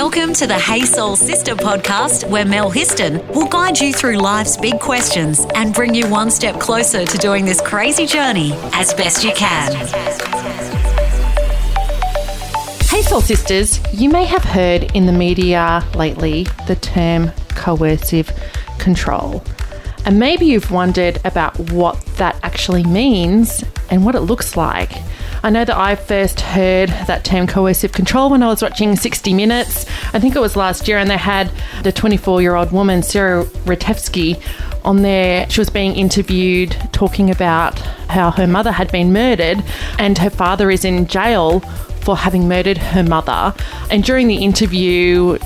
Welcome to the Hey Soul Sister podcast, where Mel Histon will guide you through life's big questions and bring you one step closer to doing this crazy journey as best you can. Hey, Soul Sisters, you may have heard in the media lately the term coercive control. And maybe you've wondered about what that actually means and what it looks like. I know that I first heard that term coercive control when I was watching 60 Minutes. I think it was last year, and they had the 24 year old woman, Sarah Ratevsky, on there. She was being interviewed talking about how her mother had been murdered and her father is in jail for having murdered her mother. And during the interview,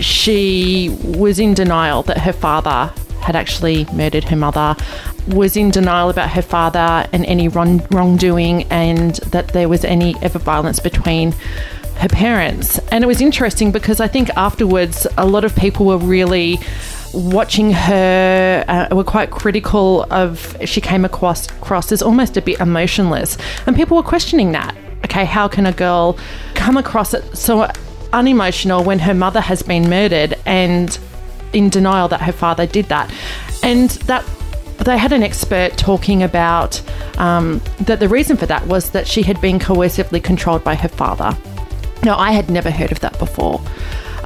she was in denial that her father had actually murdered her mother, was in denial about her father and any wrong, wrongdoing, and that there was any ever violence between her parents. And it was interesting because I think afterwards, a lot of people were really watching her uh, were quite critical of she came across, across as almost a bit emotionless and people were questioning that okay how can a girl come across it so unemotional when her mother has been murdered and in denial that her father did that. And that they had an expert talking about um, that the reason for that was that she had been coercively controlled by her father. Now, I had never heard of that before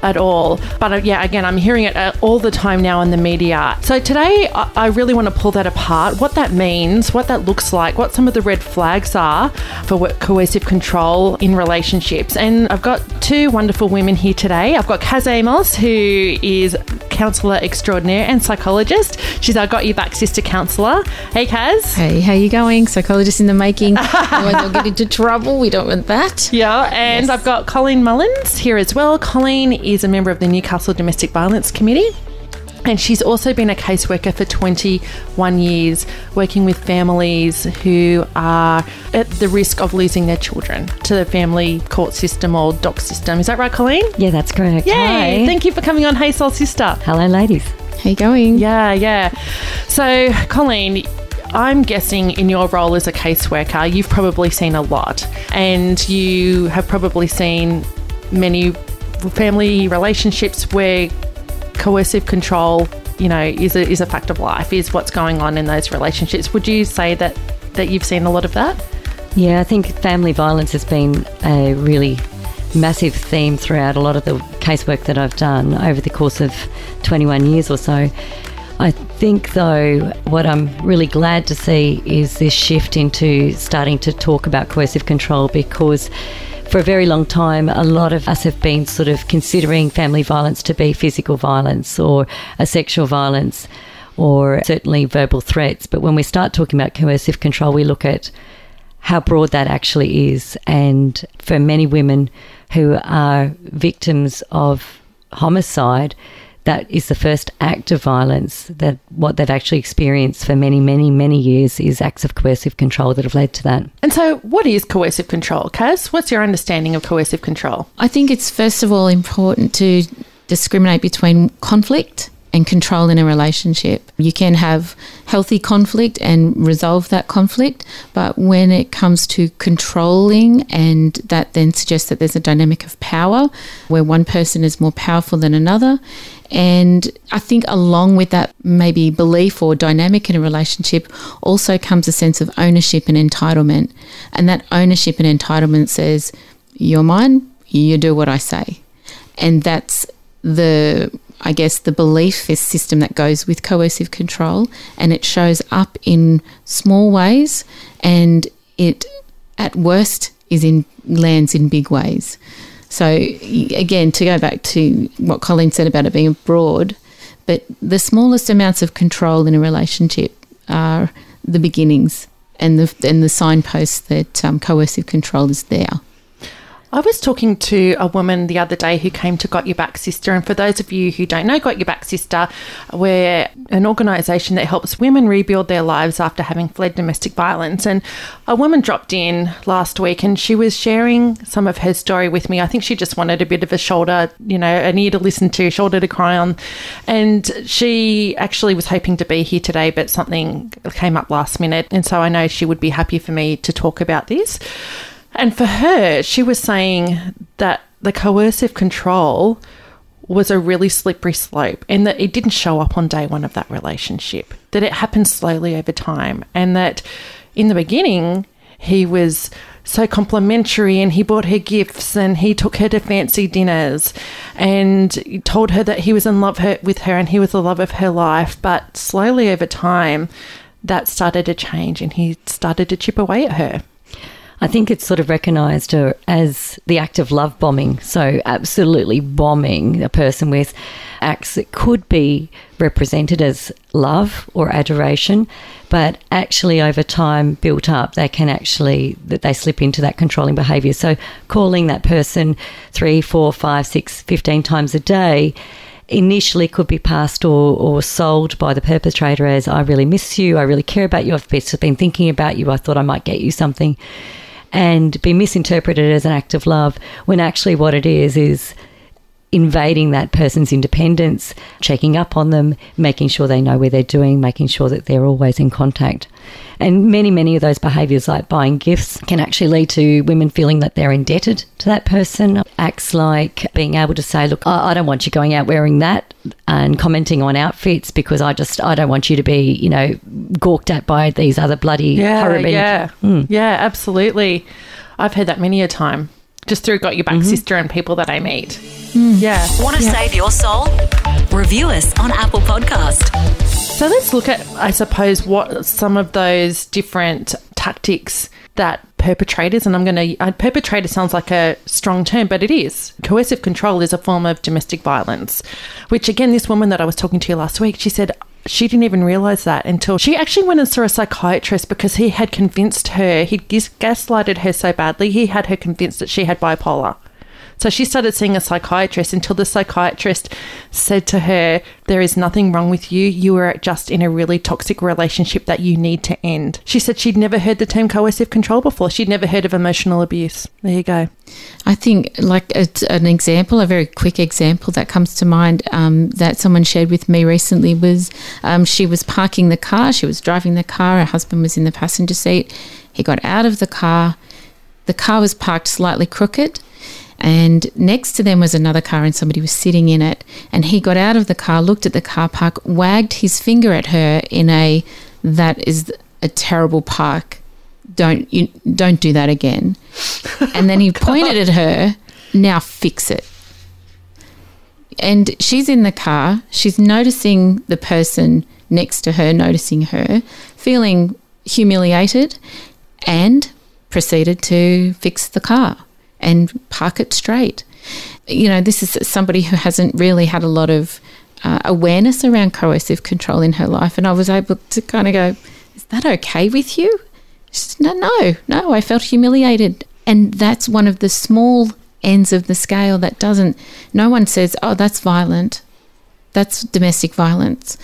at all. But uh, yeah, again, I'm hearing it uh, all the time now in the media. So today, I, I really want to pull that apart, what that means, what that looks like, what some of the red flags are for what coercive control in relationships. And I've got two wonderful women here today. I've got Kaz Amos, who is counsellor extraordinaire and psychologist. She's our Got Your Back sister counsellor. Hey, Kaz. Hey, how you going? Psychologist in the making. when they'll get into trouble, we don't want that. Yeah, and yes. I've got Colleen Mullins here as well. Colleen is a member of the Newcastle Domestic Violence Committee. And she's also been a caseworker for 21 years, working with families who are at the risk of losing their children to the family court system or DOC system. Is that right, Colleen? Yeah, that's correct. Yay! Hi. Thank you for coming on Hey Soul Sister. Hello, ladies. How you going? Yeah, yeah. So, Colleen, I'm guessing in your role as a caseworker, you've probably seen a lot, and you have probably seen many family relationships where coercive control, you know, is a, is a fact of life, is what's going on in those relationships. Would you say that, that you've seen a lot of that? Yeah, I think family violence has been a really massive theme throughout a lot of the casework that I've done over the course of 21 years or so. I think, though, what I'm really glad to see is this shift into starting to talk about coercive control because for a very long time, a lot of us have been sort of considering family violence to be physical violence or a sexual violence or certainly verbal threats. But when we start talking about coercive control, we look at how broad that actually is. And for many women who are victims of homicide, that is the first act of violence that what they've actually experienced for many, many, many years is acts of coercive control that have led to that. And so, what is coercive control, Kaz? What's your understanding of coercive control? I think it's first of all important to discriminate between conflict and control in a relationship. You can have healthy conflict and resolve that conflict, but when it comes to controlling, and that then suggests that there's a dynamic of power where one person is more powerful than another. And I think along with that, maybe belief or dynamic in a relationship, also comes a sense of ownership and entitlement. And that ownership and entitlement says, You're mine, you do what I say. And that's the I guess, the belief system that goes with coercive control, and it shows up in small ways, and it, at worst, is in lands in big ways. So again, to go back to what Colleen said about it being broad, but the smallest amounts of control in a relationship are the beginnings and the and the signposts that um, coercive control is there. I was talking to a woman the other day who came to Got Your Back Sister. And for those of you who don't know Got Your Back Sister, we're an organisation that helps women rebuild their lives after having fled domestic violence. And a woman dropped in last week and she was sharing some of her story with me. I think she just wanted a bit of a shoulder, you know, an ear to listen to, shoulder to cry on. And she actually was hoping to be here today, but something came up last minute. And so I know she would be happy for me to talk about this. And for her, she was saying that the coercive control was a really slippery slope and that it didn't show up on day one of that relationship, that it happened slowly over time, and that in the beginning, he was so complimentary and he bought her gifts and he took her to fancy dinners and told her that he was in love with her and he was the love of her life. But slowly over time, that started to change and he started to chip away at her. I think it's sort of recognised as the act of love bombing. So, absolutely bombing a person with acts that could be represented as love or adoration, but actually over time built up, they can actually that they slip into that controlling behaviour. So, calling that person three, four, five, six, fifteen times a day initially could be passed or, or sold by the perpetrator as I really miss you, I really care about you, I've been thinking about you, I thought I might get you something and be misinterpreted as an act of love when actually what it is is invading that person's independence, checking up on them, making sure they know where they're doing, making sure that they're always in contact. And many, many of those behaviours, like buying gifts, can actually lead to women feeling that they're indebted to that person. Acts like being able to say, Look, I don't want you going out wearing that, and commenting on outfits because I just, I don't want you to be, you know, gawked at by these other bloody Yeah, horrible. yeah, hmm. yeah, absolutely. I've heard that many a time, just through Got Your Back Sister and people that I meet. Yeah. Want to save your soul? Review us on Apple Podcast. So let's look at, I suppose, what some of those different tactics that perpetrators, and I'm going to, uh, perpetrator sounds like a strong term, but it is. Coercive control is a form of domestic violence, which again, this woman that I was talking to last week, she said, she didn't even realize that until she actually went and saw a psychiatrist because he had convinced her, he'd gaslighted her so badly, he had her convinced that she had bipolar. So she started seeing a psychiatrist until the psychiatrist said to her, There is nothing wrong with you. You are just in a really toxic relationship that you need to end. She said she'd never heard the term coercive control before. She'd never heard of emotional abuse. There you go. I think, like it's an example, a very quick example that comes to mind um, that someone shared with me recently was um, she was parking the car, she was driving the car, her husband was in the passenger seat. He got out of the car, the car was parked slightly crooked. And next to them was another car, and somebody was sitting in it. And he got out of the car, looked at the car park, wagged his finger at her in a "that is a terrible park. Don't you don't do that again." and then he oh, pointed at her, "Now fix it." And she's in the car. She's noticing the person next to her, noticing her, feeling humiliated, and proceeded to fix the car and park it straight. You know, this is somebody who hasn't really had a lot of uh, awareness around coercive control in her life. And I was able to kind of go, Is that okay with you? She said, No, no, no, I felt humiliated. And that's one of the small ends of the scale that doesn't, no one says, Oh, that's violent. That's domestic violence.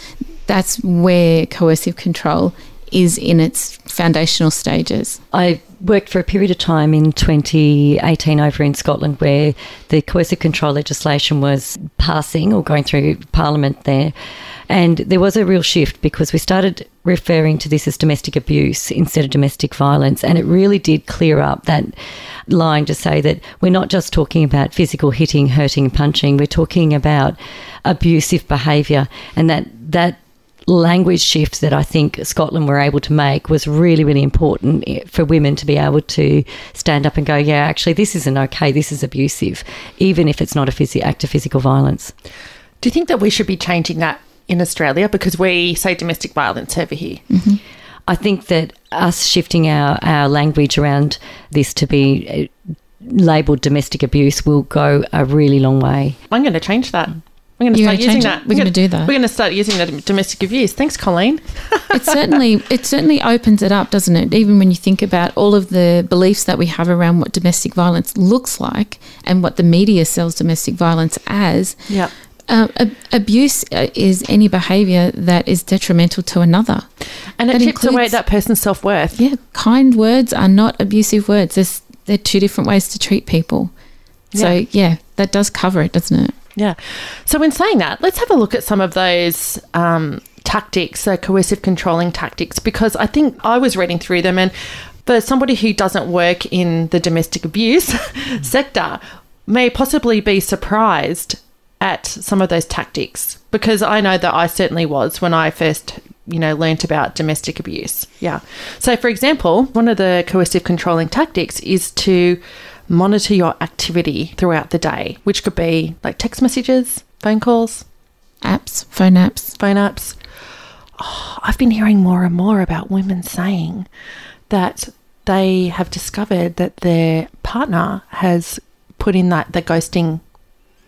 That's where coercive control is in its foundational stages. I worked for a period of time in 2018 over in Scotland where the coercive control legislation was passing or going through Parliament there. And there was a real shift because we started referring to this as domestic abuse instead of domestic violence. And it really did clear up that line to say that we're not just talking about physical hitting, hurting, punching, we're talking about abusive behaviour. And that, that language shift that I think Scotland were able to make was really, really important for women to be able to stand up and go, yeah, actually, this isn't okay. This is abusive, even if it's not a phys- act of physical violence. Do you think that we should be changing that in Australia because we say domestic violence over here? I think that us shifting our, our language around this to be uh, labelled domestic abuse will go a really long way. I'm going to change that. We're going to You're start using that. We're gonna do that. We're going to start using that domestic abuse. Thanks, Colleen. it certainly it certainly opens it up, doesn't it? Even when you think about all of the beliefs that we have around what domestic violence looks like and what the media sells domestic violence as. Yeah. Um, ab- abuse uh, is any behaviour that is detrimental to another. And it That chips away at that person's self worth. Yeah, kind words are not abusive words. There's they're two different ways to treat people. Yeah. So yeah, that does cover it, doesn't it? Yeah. So, in saying that, let's have a look at some of those um, tactics, coercive controlling tactics, because I think I was reading through them, and for somebody who doesn't work in the domestic abuse sector, may possibly be surprised at some of those tactics because I know that I certainly was when I first, you know, learnt about domestic abuse. Yeah. So, for example, one of the coercive controlling tactics is to monitor your activity throughout the day, which could be like text messages, phone calls, Apps, phone apps. phone apps. Oh, I've been hearing more and more about women saying that they have discovered that their partner has put in that the ghosting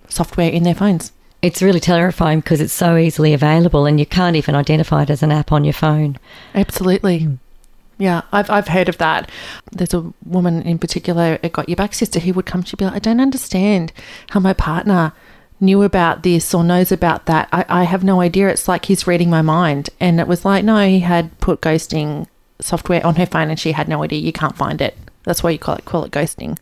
software in their phones. It's really terrifying because it's so easily available and you can't even identify it as an app on your phone. Absolutely. Hmm. Yeah, I've, I've heard of that. There's a woman in particular, a Got Your Back sister, who would come to be like, I don't understand how my partner knew about this or knows about that. I, I have no idea. It's like he's reading my mind. And it was like, no, he had put ghosting software on her phone and she had no idea. You can't find it. That's why you call it call it ghosting.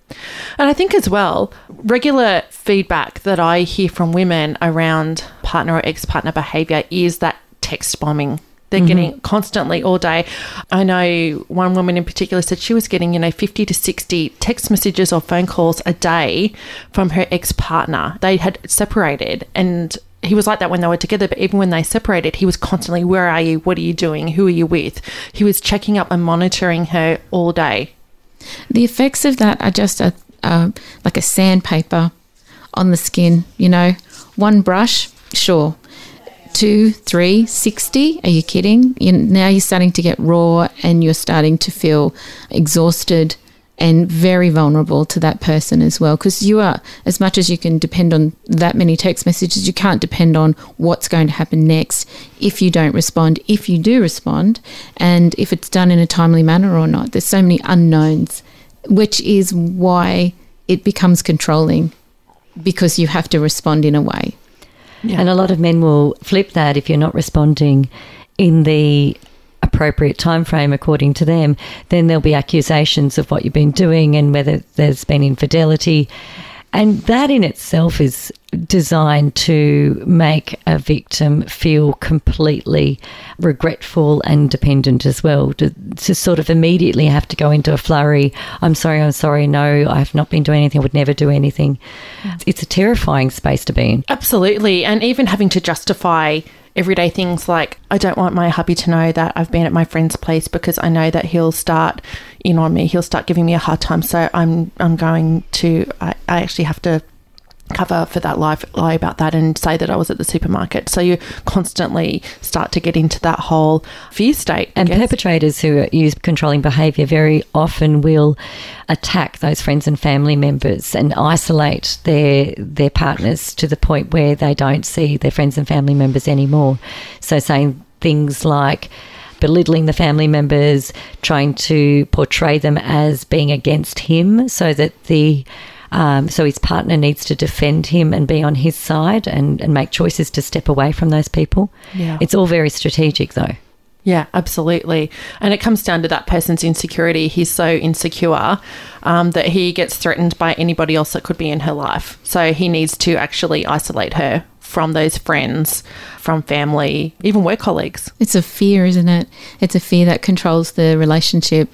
And I think as well, regular feedback that I hear from women around partner or ex-partner behavior is that text bombing. They're getting constantly all day. I know one woman in particular said she was getting, you know, 50 to 60 text messages or phone calls a day from her ex partner. They had separated and he was like that when they were together, but even when they separated, he was constantly, Where are you? What are you doing? Who are you with? He was checking up and monitoring her all day. The effects of that are just a uh, like a sandpaper on the skin. You know, one brush, sure. Two, three, sixty. Are you kidding? You, now you're starting to get raw, and you're starting to feel exhausted and very vulnerable to that person as well. Because you are, as much as you can depend on that many text messages, you can't depend on what's going to happen next if you don't respond. If you do respond, and if it's done in a timely manner or not. There's so many unknowns, which is why it becomes controlling because you have to respond in a way. And a lot of men will flip that if you're not responding in the appropriate time frame according to them, then there'll be accusations of what you've been doing and whether there's been infidelity. And that in itself is designed to make a victim feel completely regretful and dependent as well. To, to sort of immediately have to go into a flurry. I'm sorry, I'm sorry, no, I've not been doing anything, I would never do anything. It's a terrifying space to be in. Absolutely. And even having to justify everyday things like, I don't want my hubby to know that I've been at my friend's place because I know that he'll start in on me. He'll start giving me a hard time. So I'm I'm going to I, I actually have to cover for that lie, lie about that and say that I was at the supermarket. So you constantly start to get into that whole fear state. I And guess. perpetrators who use controlling behaviour very often will attack those friends and family members and isolate their their partners to the point where they don't see their friends and family members anymore. So saying things like belittling the family members, trying to portray them as being against him so that the um, so his partner needs to defend him and be on his side and, and make choices to step away from those people. Yeah. It's all very strategic though. Yeah, absolutely. And it comes down to that person's insecurity. He's so insecure um, that he gets threatened by anybody else that could be in her life. So he needs to actually isolate her from those friends, from family, even work colleagues. It's a fear, isn't it? It's a fear that controls the relationship.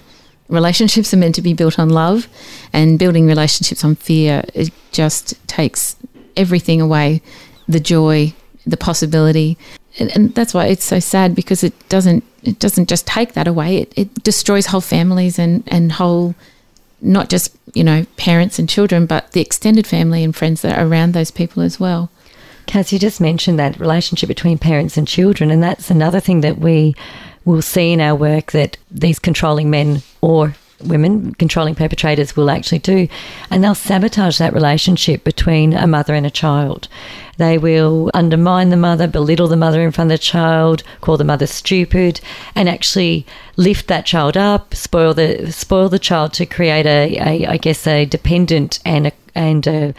Relationships are meant to be built on love, and building relationships on fear it just takes everything away the joy, the possibility. And, and that's why it's so sad because it doesn't it doesn't just take that away. It, it destroys whole families and, and whole not just, you know, parents and children, but the extended family and friends that are around those people as well. Kaz, you just mentioned that relationship between parents and children, and that's another thing that we will see in our work that these controlling men or women, controlling perpetrators, will actually do. And they'll sabotage that relationship between a mother and a child. They will undermine the mother, belittle the mother in front of the child, call the mother stupid, and actually lift that child up, spoil the spoil the child to create a, a I guess, a dependent and a and a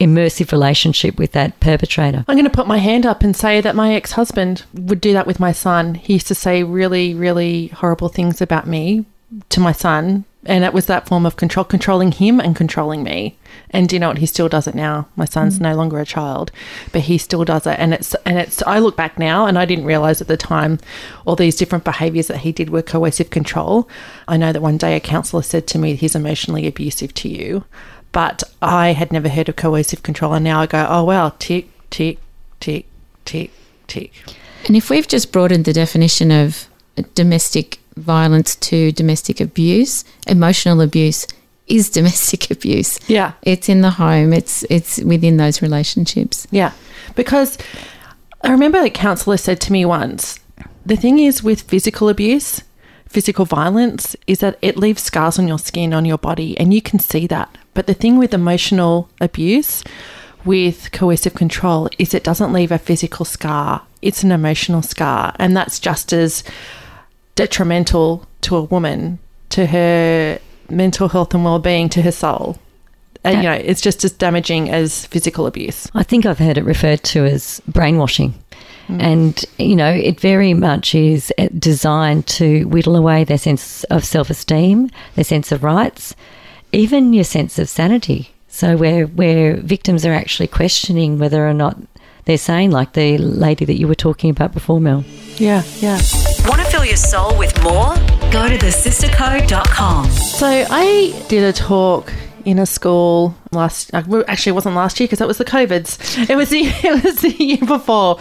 immersive relationship with that perpetrator. I'm going to put my hand up and say that my ex husband would do that with my son. He used to say really, really horrible things about me to my son. And it was that form of control, controlling him and controlling me. And do you know what? He still does it now. My son's mm. no longer a child, but he still does it. And it's, and it's, I look back now and I didn't realize at the time all these different behaviors that he did were coercive control. I know that one day a counselor said to me, he's emotionally abusive to you. But I had never heard of coercive control, and now I go, oh wow, tick, tick, tick, tick, tick. And if we've just broadened the definition of domestic violence to domestic abuse, emotional abuse is domestic abuse. Yeah. It's in the home, it's it's within those relationships. Yeah. Because I remember a counsellor said to me once, the thing is with physical abuse, physical violence, is that it leaves scars on your skin, on your body, and you can see that. But the thing with emotional abuse, with coercive control, is it doesn't leave a physical scar, it's an emotional scar. And that's just as detrimental to a woman, to her mental health and well being, to her soul. And, you know, it's just as damaging as physical abuse. I think I've heard it referred to as brainwashing. And, you know, it very much is uh, designed to whittle away their sense of self esteem, their sense of rights, even your sense of sanity. So, where, where victims are actually questioning whether or not they're saying, like the lady that you were talking about before, Mel. Yeah, yeah. Want to fill your soul with more? Go to thesistercode.com. So I did a talk in a school last. uh, Actually, it wasn't last year because that was the COVID's. It was the it was the year before,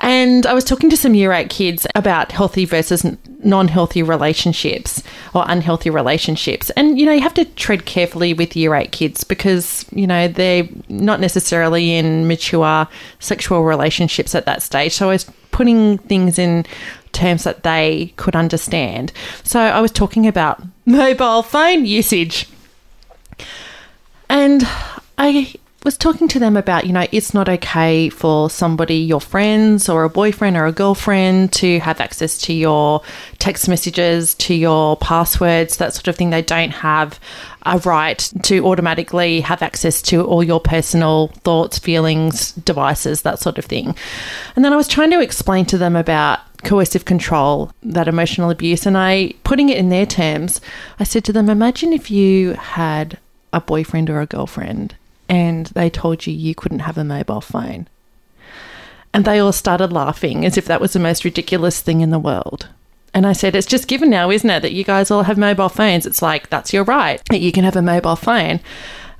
and I was talking to some year eight kids about healthy versus non-healthy relationships or unhealthy relationships. And you know, you have to tread carefully with year eight kids because you know they're not necessarily in mature sexual relationships at that stage. So I was putting things in terms that they could understand. So I was talking about mobile phone usage. And I was talking to them about, you know, it's not okay for somebody, your friends or a boyfriend or a girlfriend, to have access to your text messages, to your passwords, that sort of thing. They don't have a right to automatically have access to all your personal thoughts, feelings, devices, that sort of thing. And then I was trying to explain to them about coercive control, that emotional abuse, and I, putting it in their terms, I said to them, imagine if you had a boyfriend or a girlfriend and they told you you couldn't have a mobile phone. And they all started laughing as if that was the most ridiculous thing in the world. And I said, It's just given now, isn't it, that you guys all have mobile phones? It's like, that's your right, that you can have a mobile phone.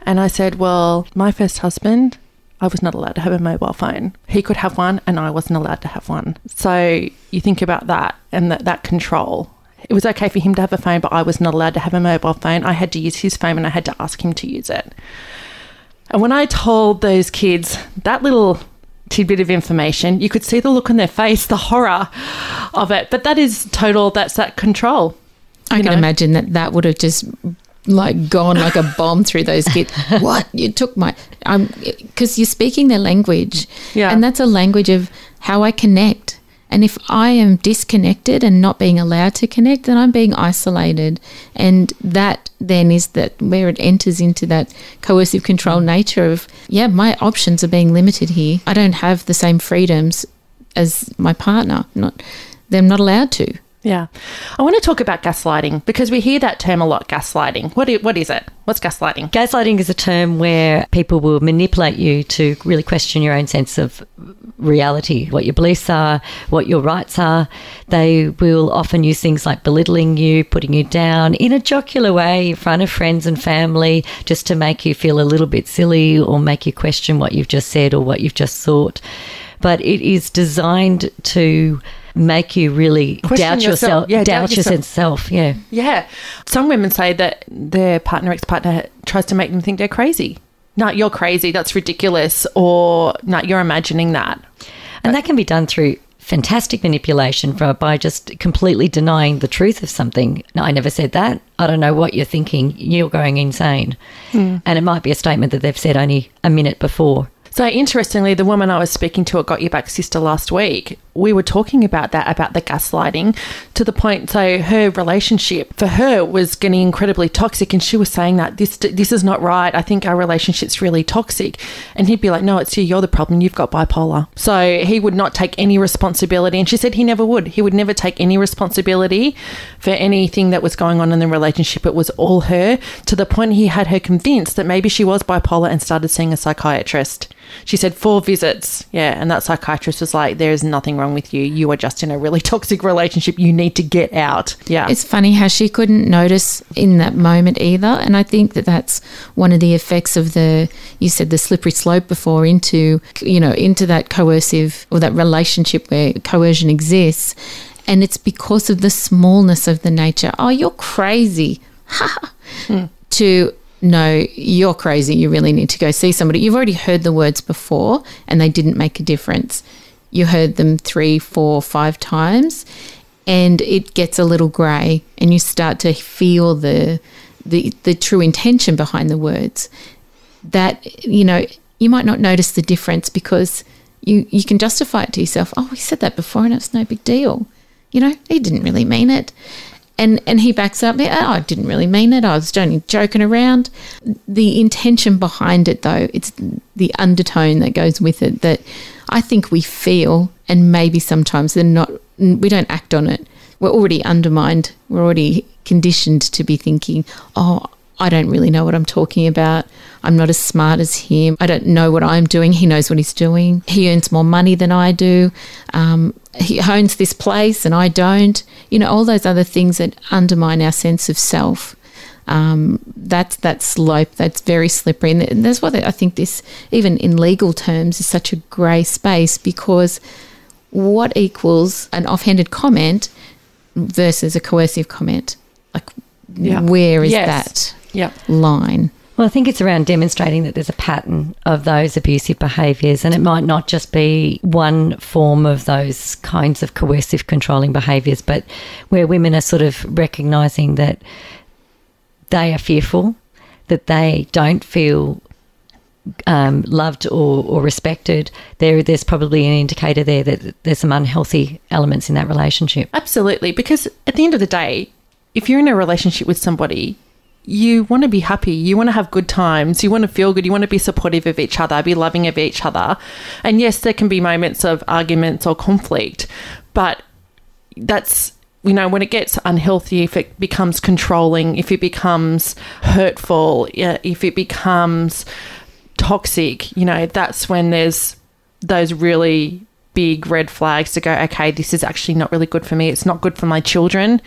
And I said, Well, my first husband, I was not allowed to have a mobile phone. He could have one, and I wasn't allowed to have one. So you think about that and that, that control. It was okay for him to have a phone, but I was not allowed to have a mobile phone. I had to use his phone and I had to ask him to use it. And when I told those kids that little tidbit of information, you could see the look on their face, the horror of it. But that is total, that's that control. I can know? imagine that that would have just like gone like a bomb through those kids. what you took my um because you're speaking their language, Yeah. and that's a language of how I connect. And if I am disconnected and not being allowed to connect, then I'm being isolated, and that then is that where it enters into that coercive control nature of yeah, my options are being limited here. I don't have the same freedoms as my partner. Not they're not allowed to. Yeah. I want to talk about gaslighting because we hear that term a lot gaslighting. What what is it? What's gaslighting? Gaslighting is a term where people will manipulate you to really question your own sense of reality, what your beliefs are, what your rights are. They will often use things like belittling you, putting you down in a jocular way in front of friends and family just to make you feel a little bit silly or make you question what you've just said or what you've just thought. But it is designed to make you really Question doubt yourself. yourself, Yeah, doubt, doubt yourself. yourself. Yeah. Yeah. Some women say that their partner, ex partner, tries to make them think they're crazy. No, you're crazy. That's ridiculous. Or, no, you're imagining that. And that can be done through fantastic manipulation for, by just completely denying the truth of something. No, I never said that. I don't know what you're thinking. You're going insane. Hmm. And it might be a statement that they've said only a minute before. So interestingly, the woman I was speaking to at Got Your Back Sister last week, we were talking about that, about the gaslighting, to the point. So her relationship for her was getting incredibly toxic, and she was saying that this this is not right. I think our relationship's really toxic, and he'd be like, "No, it's you. You're the problem. You've got bipolar." So he would not take any responsibility, and she said he never would. He would never take any responsibility for anything that was going on in the relationship. It was all her. To the point he had her convinced that maybe she was bipolar and started seeing a psychiatrist. She said four visits. Yeah, and that psychiatrist was like, "There is nothing wrong with you. You are just in a really toxic relationship. You need to get out." Yeah, It's funny how she couldn't notice in that moment either. And I think that that's one of the effects of the, you said the slippery slope before into, you know, into that coercive or that relationship where coercion exists. And it's because of the smallness of the nature. Oh, you're crazy. Ha. Hmm. To no, you're crazy. You really need to go see somebody. You've already heard the words before and they didn't make a difference. You heard them three, four, five times and it gets a little grey and you start to feel the, the the true intention behind the words that you know you might not notice the difference because you you can justify it to yourself oh we said that before and it's no big deal you know he didn't really mean it and and he backs up oh, I didn't really mean it. I was only joking around. The intention behind it though it's the undertone that goes with it that I think we feel and maybe sometimes they're not we don't act on it. We're already undermined. We're already conditioned to be thinking oh I don't really know what I'm talking about. I'm not as smart as him. I don't know what I'm doing. He knows what he's doing. He earns more money than I do. Um, he owns this place and I don't. You know, all those other things that undermine our sense of self. Um, that's that slope that's very slippery, and that's why I think this, even in legal terms, is such a grey space because what equals an offhanded comment versus a coercive comment? Like, Yeah. where is Yes. that yeah. line? Well, I think it's around demonstrating that there's a pattern of those abusive behaviours, and it might not just be one form of those kinds of coercive controlling behaviours, but where women are sort of recognising that they are fearful, that they don't feel um, loved or, or respected. There, there's probably an indicator there that there's some unhealthy elements in that relationship. Absolutely. Because at the end of the day, if you're in a relationship with somebody, you want to be happy. You want to have good times. You want to feel good. You want to be supportive of each other, be loving of each other. And yes, there can be moments of arguments or conflict, but that's you know when it gets unhealthy if it becomes controlling if it becomes hurtful if it becomes toxic you know that's when there's those really big red flags to go okay this is actually not really good for me it's not good for my children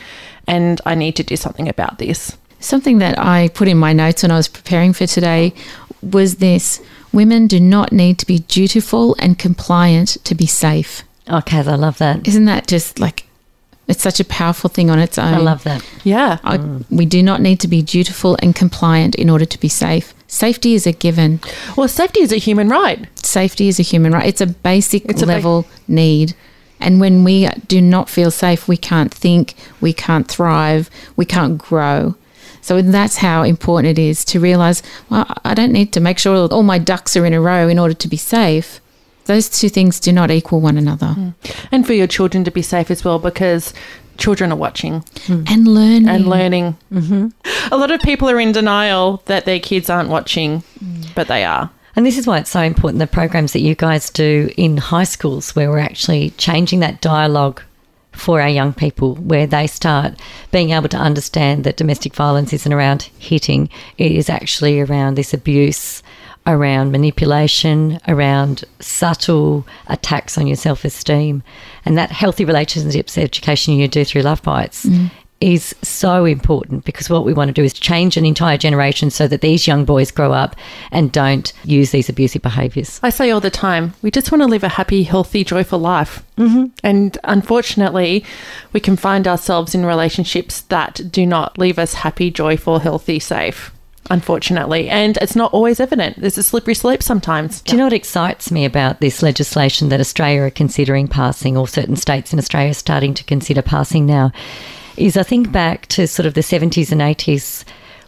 and i need to do something about this Something that I put in my notes when I was preparing for today was this women do not need to be dutiful and compliant to be safe. Oh, Kaz, I love that. Isn't that just like it's such a powerful thing on its own? I love that. yeah I, mm. we do not need to be dutiful and compliant in order to be safe. Safety is a given. well safety is a human right Safety is a human right. It's a basic It's a ba- level need. And when we do not feel safe, we can't think, we can't thrive, we can't grow. So that's how important it is to realize, well, I don't need to make sure all my ducks are in a row in order to be safe. Those two things do not equal one another. Mm. and for your children to be safe as well because children are watching. Mm. And learning. and learning. Mm-hmm. A lot of people are in denial that their kids aren't watching mm. but they are. And this is why it's so important the programs that you guys do in high schools, where we're actually changing that dialogue for our young people, where they start being able to understand that domestic violence isn't around hitting, it is actually around this abuse, around manipulation, around subtle attacks on your self esteem. And that healthy relationships education you do through Love Bites. Mm. Is so important because what we want to do is change an entire generation so that these young boys grow up and don't use these abusive behaviours. I say all the time, we just want to live a happy, healthy, joyful life. Mm-hmm. And unfortunately, we can find ourselves in relationships that do not leave us happy, joyful, healthy, safe. Unfortunately. And it's not always evident. There's a slippery slope sometimes. Do you know what excites me about this legislation that Australia are considering passing, or certain states in Australia are starting to consider passing now? Is I think back to sort of the 70s and 80s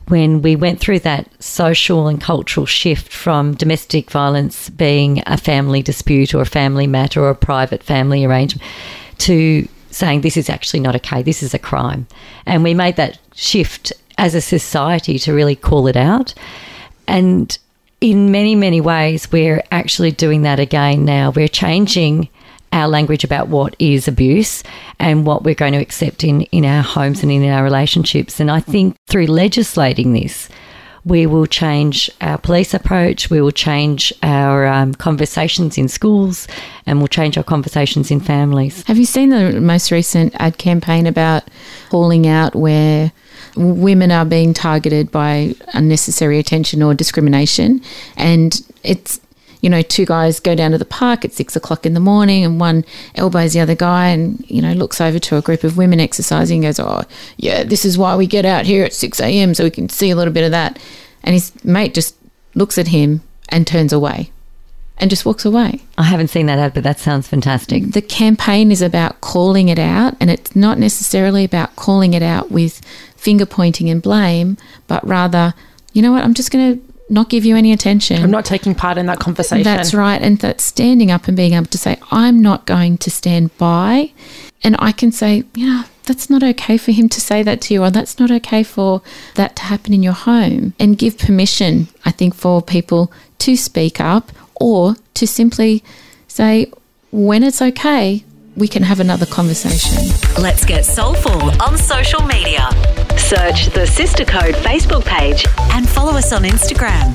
when we went through that social and cultural shift from domestic violence being a family dispute or a family matter or a private family arrangement to saying this is actually not okay, this is a crime. And we made that shift as a society to really call it out. And in many, many ways, we're actually doing that again now. We're changing our language about what is abuse and what we're going to accept in, in our homes and in our relationships. And I think through legislating this, we will change our police approach, we will change our um, conversations in schools, and we'll change our conversations in families. Have you seen the most recent ad campaign about calling out where women are being targeted by unnecessary attention or discrimination? And it's you know, two guys go down to the park at six o'clock in the morning and one elbows the other guy and, you know, looks over to a group of women exercising and goes, Oh, yeah, this is why we get out here at 6 a.m. so we can see a little bit of that. And his mate just looks at him and turns away and just walks away. I haven't seen that ad, but that sounds fantastic. The campaign is about calling it out, and it's not necessarily about calling it out with finger pointing and blame, but rather, you know what, I'm just going to not give you any attention. I'm not taking part in that conversation. That's right. And that standing up and being able to say, I'm not going to stand by. And I can say, you know, that's not okay for him to say that to you, or that's not okay for that to happen in your home. And give permission, I think, for people to speak up or to simply say, when it's okay, we can have another conversation. Let's get soulful on social media. Search the Sister Code Facebook page and follow us on Instagram.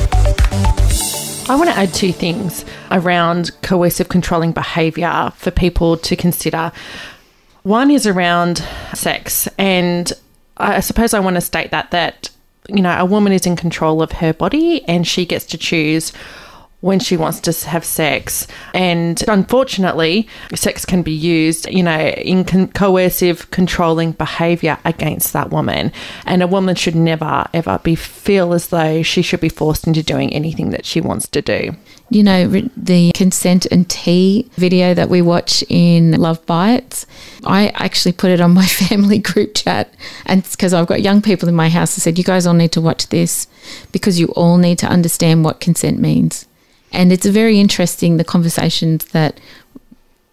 I want to add two things around coercive controlling behaviour for people to consider. One is around sex, and I suppose I want to state that that you know a woman is in control of her body and she gets to choose when she wants to have sex. And unfortunately, sex can be used, you know, in con- coercive, controlling behavior against that woman. And a woman should never, ever be feel as though she should be forced into doing anything that she wants to do. You know, the consent and tea video that we watch in Love Bites, I actually put it on my family group chat. And because I've got young people in my house, I said, you guys all need to watch this because you all need to understand what consent means. And it's very interesting the conversations that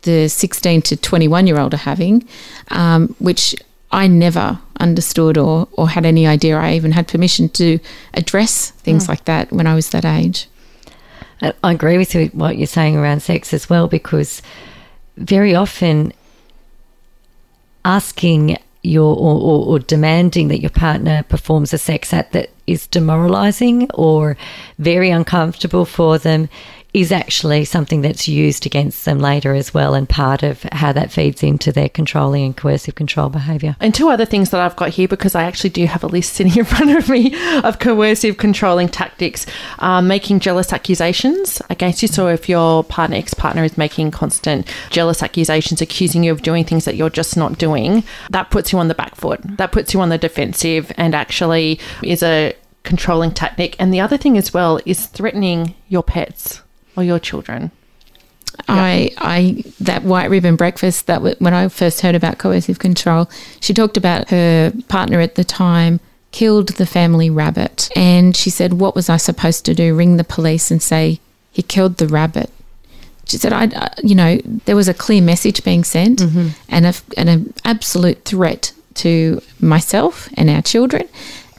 the 16 to 21 year old are having, um, which I never understood or, or had any idea I even had permission to address things mm. like that when I was that age. I agree with you, what you're saying around sex as well, because very often asking your or, or, or, demanding that your partner performs a sex act that is demoralizing or very uncomfortable for them is actually something that's used against them later as well, and part of how that feeds into their controlling and coercive control behaviour. And two other things that I've got here, because I actually do have a list sitting in front of me of coercive controlling tactics, um, making jealous accusations against you. So if your partner, ex partner, is making constant jealous accusations, accusing you of doing things that you're just not doing, that puts you on the back foot. That puts you on the defensive and actually is a controlling tactic. And the other thing as well is threatening your pets or your children? I, I, that white ribbon breakfast that w- when I first heard about coercive control, she talked about her partner at the time killed the family rabbit, and she said, "What was I supposed to do? Ring the police and say he killed the rabbit?" She said, "I, you know, there was a clear message being sent, mm-hmm. and a, and an absolute threat to myself and our children,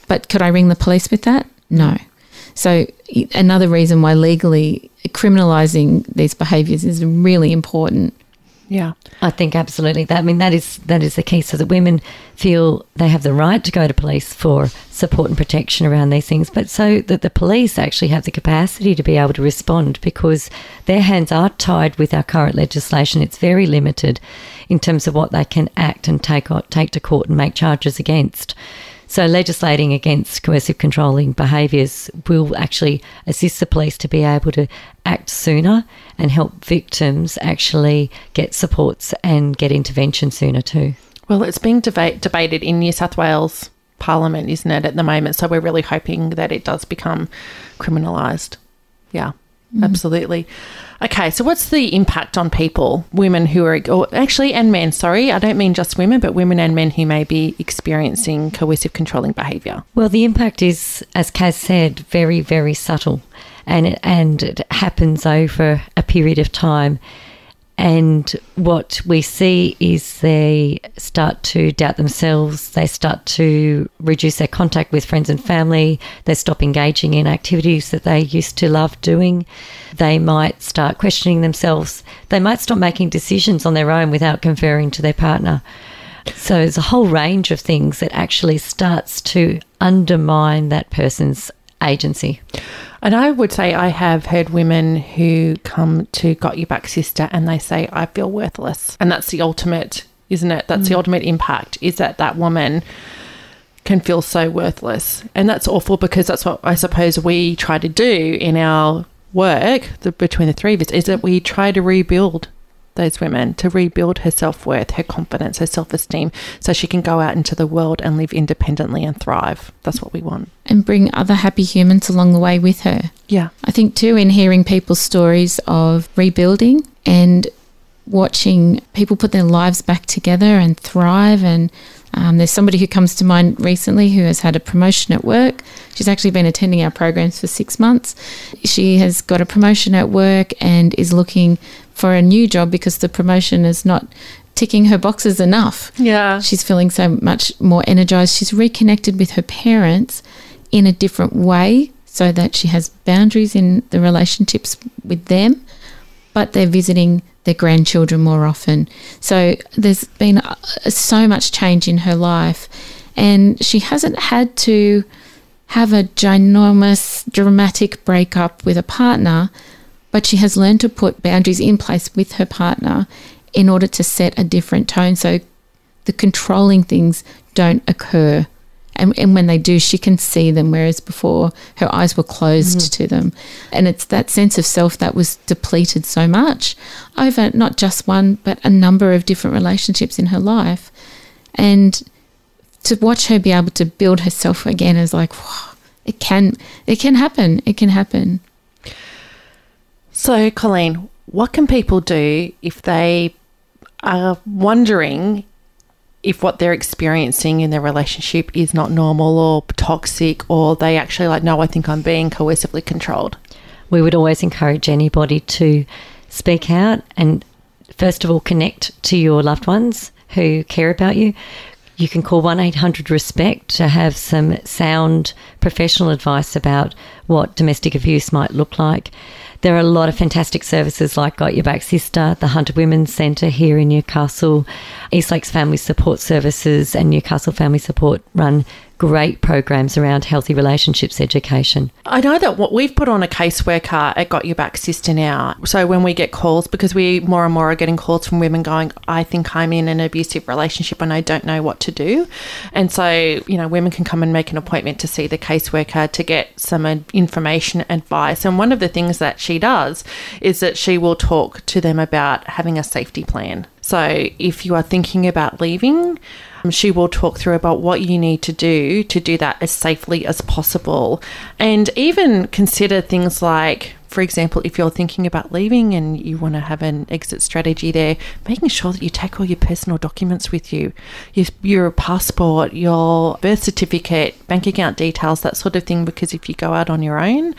but could I ring the police with that? No." So another reason why legally criminalizing these behaviors is really important. Yeah, I think absolutely. That I mean that is that is the key, so that women feel they have the right to go to police for support and protection around these things, but so that the police actually have the capacity to be able to respond because their hands are tied with our current legislation. It's very limited in terms of what they can act and take take to court and make charges against. So, legislating against coercive controlling behaviours will actually assist the police to be able to act sooner and help victims actually get supports and get intervention sooner too. Well, it's being deba- debated in New South Wales Parliament, isn't it, at the moment? So, we're really hoping that it does become criminalised. Yeah, mm. absolutely. Okay, so what's the impact on people, women who are, or actually, and men, sorry, I don't mean just women, but women and men who may be experiencing coercive controlling behaviour? Well, the impact is, as Kaz said, very, very subtle and it, and it happens over a period of time. And what we see is they start to doubt themselves, they start to reduce their contact with friends and family, they stop engaging in activities that they used to love doing, they might start questioning themselves, they might stop making decisions on their own without conferring to their partner. So there's a whole range of things that actually starts to undermine that person's agency. And I would say I have heard women who come to Got Your Back Sister and they say, I feel worthless. And that's the ultimate, isn't it? That's the mm. ultimate impact is that that woman can feel so worthless. And that's awful because that's what I suppose we try to do in our work the, between the three of us is that we try to rebuild those women to rebuild her self-worth her confidence her self-esteem so she can go out into the world and live independently and thrive. That's what we want. And bring other happy humans along the way with her. yeah. I think too in hearing people's stories of rebuilding and watching people put their lives back together and thrive and um, there's somebody who comes to mind recently who has had a promotion at work. She's actually been attending our programs for six months. She has got a promotion at work and is looking for a new job because the promotion is not ticking her boxes enough. yeah She's feeling so much more energized. She's reconnected with her parents in a different way so that she has boundaries in the relationships with them, but they're visiting their grandchildren more often. So there's been uh, so much change in her life, and she hasn't had to have a ginormous, dramatic breakup with a partner, but she has learned to put boundaries in place with her partner in order to set a different tone so the controlling things don't occur. And, and when they do, she can see them, whereas before her eyes were closed mm-hmm. to them. And it's that sense of self that was depleted so much over not just one, but a number of different relationships in her life. And to watch her be able to build herself again is like, it can, it can happen. It can happen. So, Colleen, what can people do if they are wondering if what they're experiencing in their relationship is not normal or toxic, or they actually like, no, I think I'm being coercively controlled? We would always encourage anybody to speak out and, first of all, connect to your loved ones who care about you. You can call 1 800 RESPECT to have some sound professional advice about what domestic abuse might look like. There are a lot of fantastic services like Got Your Back Sister, the Hunter Women's Centre here in Newcastle, East Lakes Family Support Services, and Newcastle Family Support run great programs around healthy relationships education. I know that what we've put on a caseworker at Got Your Back Sister now. So when we get calls, because we more and more are getting calls from women going, I think I'm in an abusive relationship and I don't know what to do. And so, you know, women can come and make an appointment to see the caseworker to get some uh, information, advice. And one of the things that she does is that she will talk to them about having a safety plan. So if you are thinking about leaving, um, she will talk through about what you need to do to do that as safely as possible. And even consider things like, for example, if you're thinking about leaving and you want to have an exit strategy there, making sure that you take all your personal documents with you your, your passport, your birth certificate, bank account details, that sort of thing. Because if you go out on your own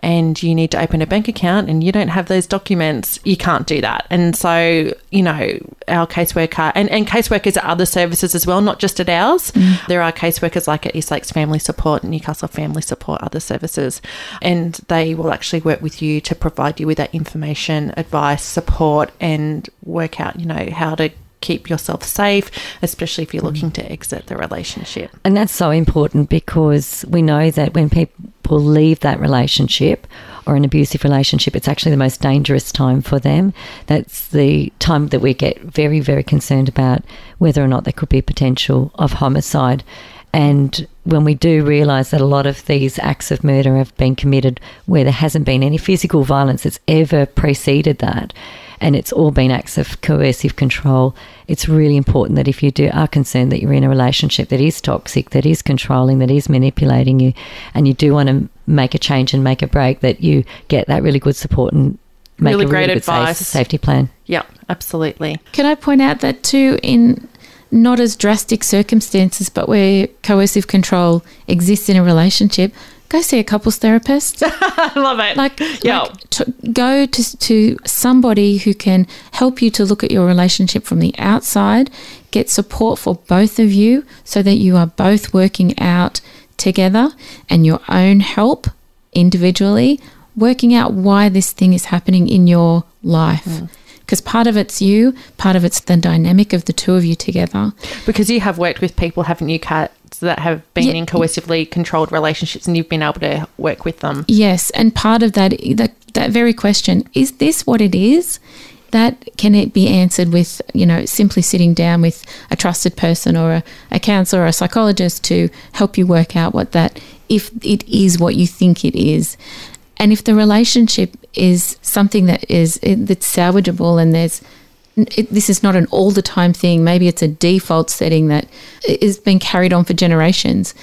and you need to open a bank account and you don't have those documents, you can't do that. And so, you know, our caseworker and, and caseworkers at other services as well, not just at ours. Mm. There are caseworkers like at East Lakes Family Support, Newcastle Family Support, other services, and they will actually work with you to provide you with that information, advice, support, and work out, you know, how to keep yourself safe, especially if you're mm. looking to exit the relationship. And that's so important because we know that when people leave that relationship or an abusive relationship, it's actually the most dangerous time for them. That's the time that we get very, very concerned about whether or not there could be potential of homicide. And when we do realise that a lot of these acts of murder have been committed where there hasn't been any physical violence that's ever preceded that, and it's all been acts of coercive control, it's really important that if you do are concerned that you're in a relationship that is toxic, that is controlling, that is manipulating you, and you do want to make a change and make a break, that you get that really good support and make Really a great really good safe- advice. safety plan. Yeah, absolutely. Can I point out that too, in not as drastic circumstances, but where coercive control exists in a relationship, go see a couples therapist. I love it. like, Yeah. like to go to, to somebody who can help you to look at your relationship from the outside, get support for both of you so that you are both working out together and your own help individually, working out why this thing is happening in your life. Hmm. Because part of it's you, part of it's the dynamic of the two of you together. Because you have worked with people, haven't you, Kat, that have been Yeah. in coercively controlled relationships and you've been able to work with them. Yes, and part of that that that very question is this what it is? That can it be answered with you know simply sitting down with a trusted person or a, a counselor or a psychologist to help you work out what that if it is what you think it is, and if the relationship is something that is that's salvageable and there's it, this is not an all the time thing. Maybe it's a default setting that is being carried on for generations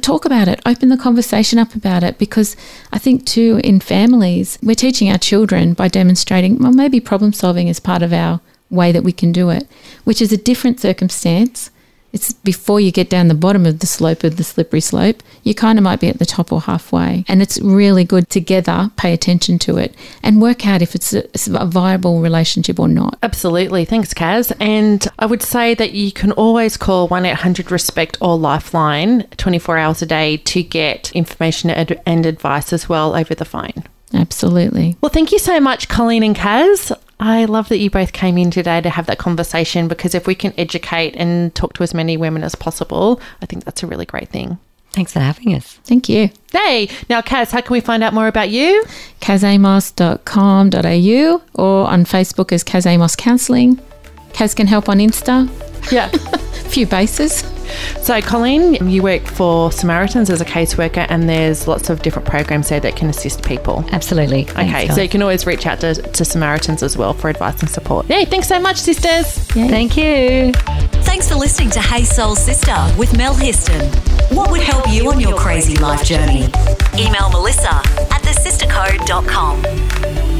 talk about it, open the conversation up about it because I think too in families, we're teaching our children by demonstrating, well, maybe problem solving is part of our way that we can do it, which is a different circumstance. It's before you get down the bottom of the slope of the slippery slope. You kind of might be at the top or halfway. And it's really good together, pay attention to it and work out if it's a, a viable relationship or not. Absolutely. Thanks, Kaz. And I would say that you can always call 1 800 RESPECT or Lifeline 24 hours a day to get information and and advice as well over the phone. Absolutely. Well, thank you so much, Colleen and Kaz. I love that you both came in today to have that conversation because if we can educate and talk to as many women as possible, I think that's a really great thing. Thanks for having us. Thank you. Hey, now, Kaz, how can we find out more about you? kazamos.com.au or on Facebook as Kaz Amos Counselling. Kaz can help on Insta. Yeah. A few bases. So, Colleen, you work for Samaritans as a caseworker, and there's lots of different programs there that can assist people. Absolutely. Thanks, Okay, guys. so you can always reach out to, to Samaritans as well for advice and support. Yay, thanks so much, sisters. Yay. Thank you. Thanks for listening to Hey Soul Sister with Mel Histon. What would help you on your crazy life journey? Email Melissa at thesistercode.com.